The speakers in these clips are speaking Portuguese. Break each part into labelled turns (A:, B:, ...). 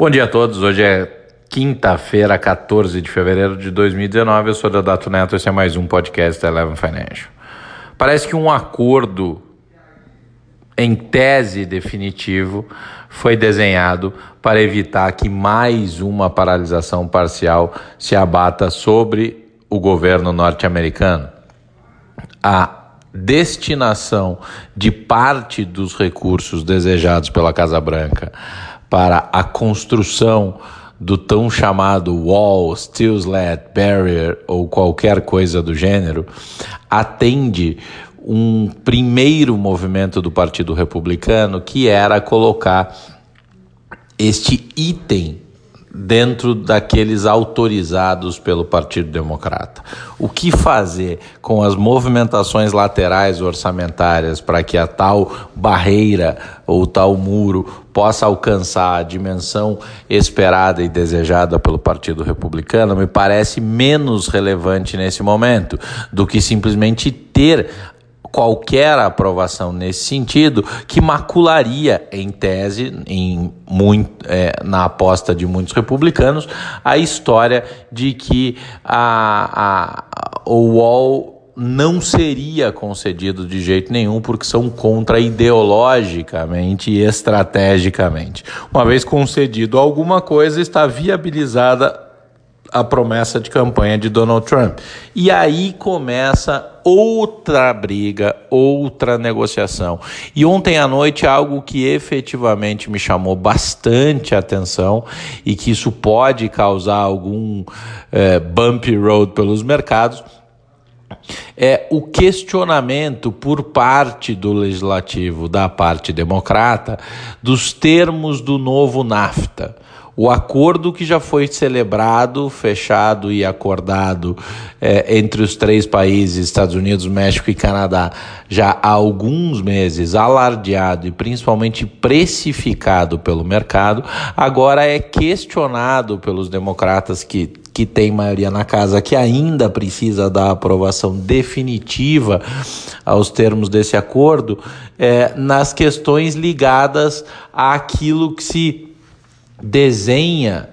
A: Bom dia a todos. Hoje é quinta-feira, 14 de fevereiro de 2019. Eu sou Dato Neto. Esse é mais um podcast da Eleven Financial. Parece que um acordo em tese definitivo foi desenhado para evitar que mais uma paralisação parcial se abata sobre o governo norte-americano. A destinação de parte dos recursos desejados pela Casa Branca para a construção do tão chamado wall, steel slat, barrier ou qualquer coisa do gênero, atende um primeiro movimento do Partido Republicano que era colocar este item dentro daqueles autorizados pelo Partido Democrata. O que fazer com as movimentações laterais orçamentárias para que a tal barreira ou tal muro possa alcançar a dimensão esperada e desejada pelo Partido Republicano me parece menos relevante nesse momento do que simplesmente ter qualquer aprovação nesse sentido que macularia, em tese, em muito, é, na aposta de muitos republicanos, a história de que a, a, o UOL não seria concedido de jeito nenhum porque são contra ideologicamente e estrategicamente. Uma vez concedido alguma coisa, está viabilizada a promessa de campanha de Donald Trump. E aí começa outra briga, outra negociação. E ontem à noite, algo que efetivamente me chamou bastante atenção e que isso pode causar algum é, bumpy road pelos mercados. É o questionamento por parte do legislativo, da parte democrata, dos termos do novo NAFTA o acordo que já foi celebrado, fechado e acordado é, entre os três países, Estados Unidos, México e Canadá, já há alguns meses, alardeado e principalmente precificado pelo mercado, agora é questionado pelos democratas que que tem maioria na casa, que ainda precisa da aprovação definitiva aos termos desse acordo, é, nas questões ligadas àquilo que se desenha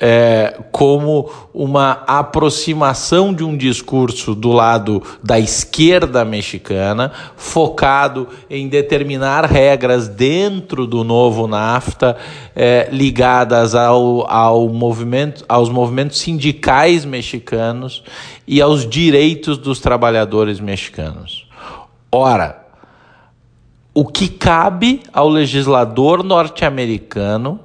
A: é, como uma aproximação de um discurso do lado da esquerda mexicana, focado em determinar regras dentro do novo NAFTA, é, ligadas ao, ao movimento, aos movimentos sindicais mexicanos e aos direitos dos trabalhadores mexicanos. Ora, o que cabe ao legislador norte-americano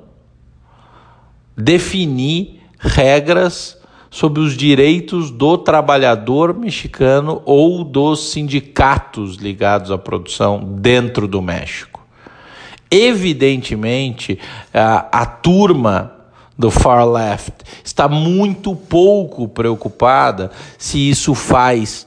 A: definir regras sobre os direitos do trabalhador mexicano ou dos sindicatos ligados à produção dentro do México. Evidentemente, a, a turma do far left está muito pouco preocupada se isso faz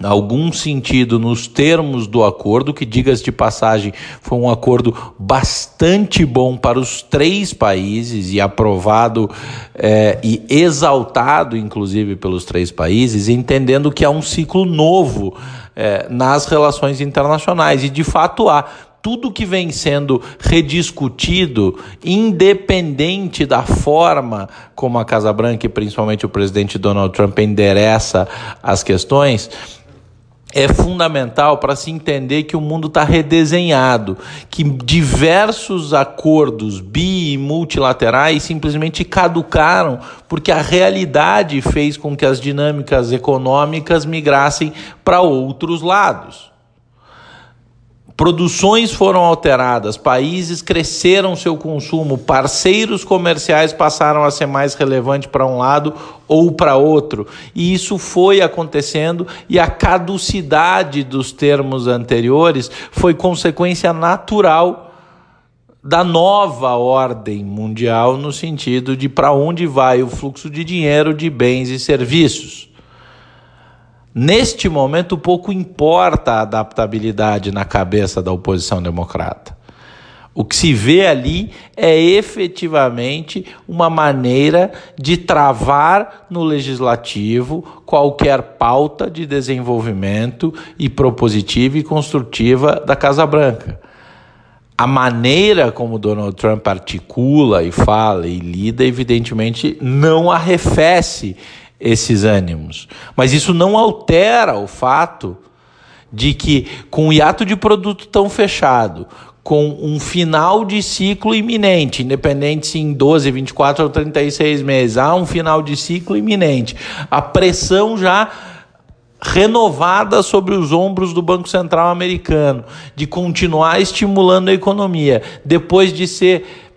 A: algum sentido nos termos do acordo, que, diga-se de passagem, foi um acordo bastante bom para os três países e aprovado é, e exaltado, inclusive, pelos três países, entendendo que há um ciclo novo é, nas relações internacionais. E, de fato, há. Tudo que vem sendo rediscutido, independente da forma como a Casa Branca e principalmente o presidente Donald Trump endereça as questões, é fundamental para se entender que o mundo está redesenhado, que diversos acordos bi e multilaterais simplesmente caducaram porque a realidade fez com que as dinâmicas econômicas migrassem para outros lados. Produções foram alteradas, países cresceram seu consumo, parceiros comerciais passaram a ser mais relevantes para um lado ou para outro. E isso foi acontecendo e a caducidade dos termos anteriores foi consequência natural da nova ordem mundial no sentido de para onde vai o fluxo de dinheiro, de bens e serviços. Neste momento, pouco importa a adaptabilidade na cabeça da oposição democrata. O que se vê ali é efetivamente uma maneira de travar no legislativo qualquer pauta de desenvolvimento e propositiva e construtiva da Casa Branca. a maneira como Donald Trump articula e fala e lida, evidentemente, não arrefece esses ânimos. Mas isso não altera o fato de que, com o hiato de produto tão fechado, com um final de ciclo iminente, independente se em 12, 24 ou 36 meses, há um final de ciclo iminente. A pressão já renovada sobre os ombros do Banco Central americano, de continuar estimulando a economia, depois de ser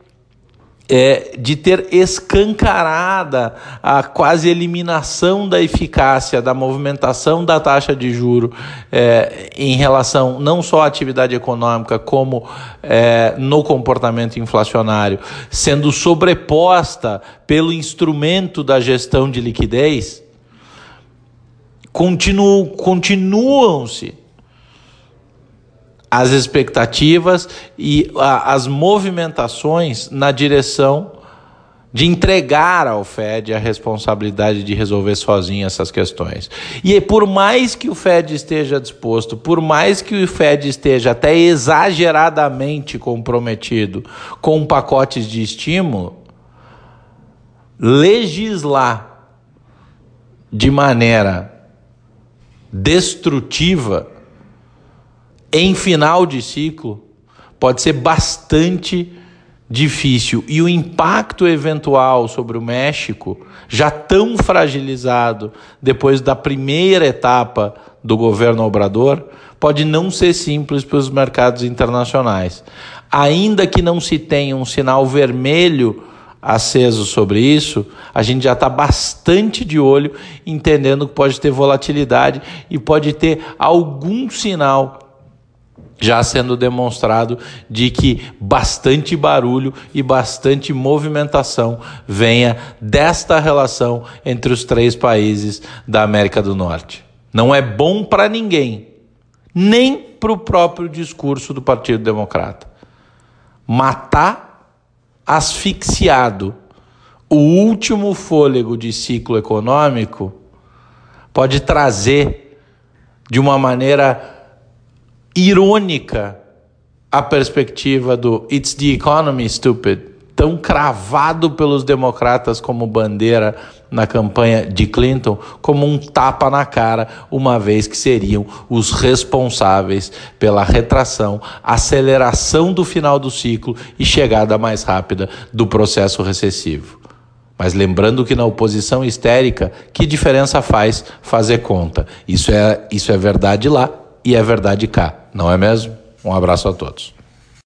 A: é, de ter escancarada a quase eliminação da eficácia da movimentação da taxa de juro é, em relação não só à atividade econômica, como é, no comportamento inflacionário, sendo sobreposta pelo instrumento da gestão de liquidez, continuam, continuam-se as expectativas e as movimentações na direção de entregar ao Fed a responsabilidade de resolver sozinho essas questões. E por mais que o Fed esteja disposto, por mais que o Fed esteja até exageradamente comprometido com pacotes de estímulo, legislar de maneira destrutiva em final de ciclo pode ser bastante difícil e o impacto eventual sobre o México, já tão fragilizado depois da primeira etapa do governo Obrador, pode não ser simples para os mercados internacionais. Ainda que não se tenha um sinal vermelho aceso sobre isso, a gente já está bastante de olho, entendendo que pode ter volatilidade e pode ter algum sinal já sendo demonstrado de que bastante barulho e bastante movimentação venha desta relação entre os três países da América do Norte. Não é bom para ninguém, nem para o próprio discurso do Partido Democrata. Matar asfixiado o último fôlego de ciclo econômico pode trazer de uma maneira irônica a perspectiva do It's the economy, stupid, tão cravado pelos democratas como bandeira na campanha de Clinton, como um tapa na cara, uma vez que seriam os responsáveis pela retração, aceleração do final do ciclo e chegada mais rápida do processo recessivo. Mas lembrando que na oposição histérica, que diferença faz fazer conta? Isso é, isso é verdade lá e é verdade cá, não é mesmo? Um abraço a todos.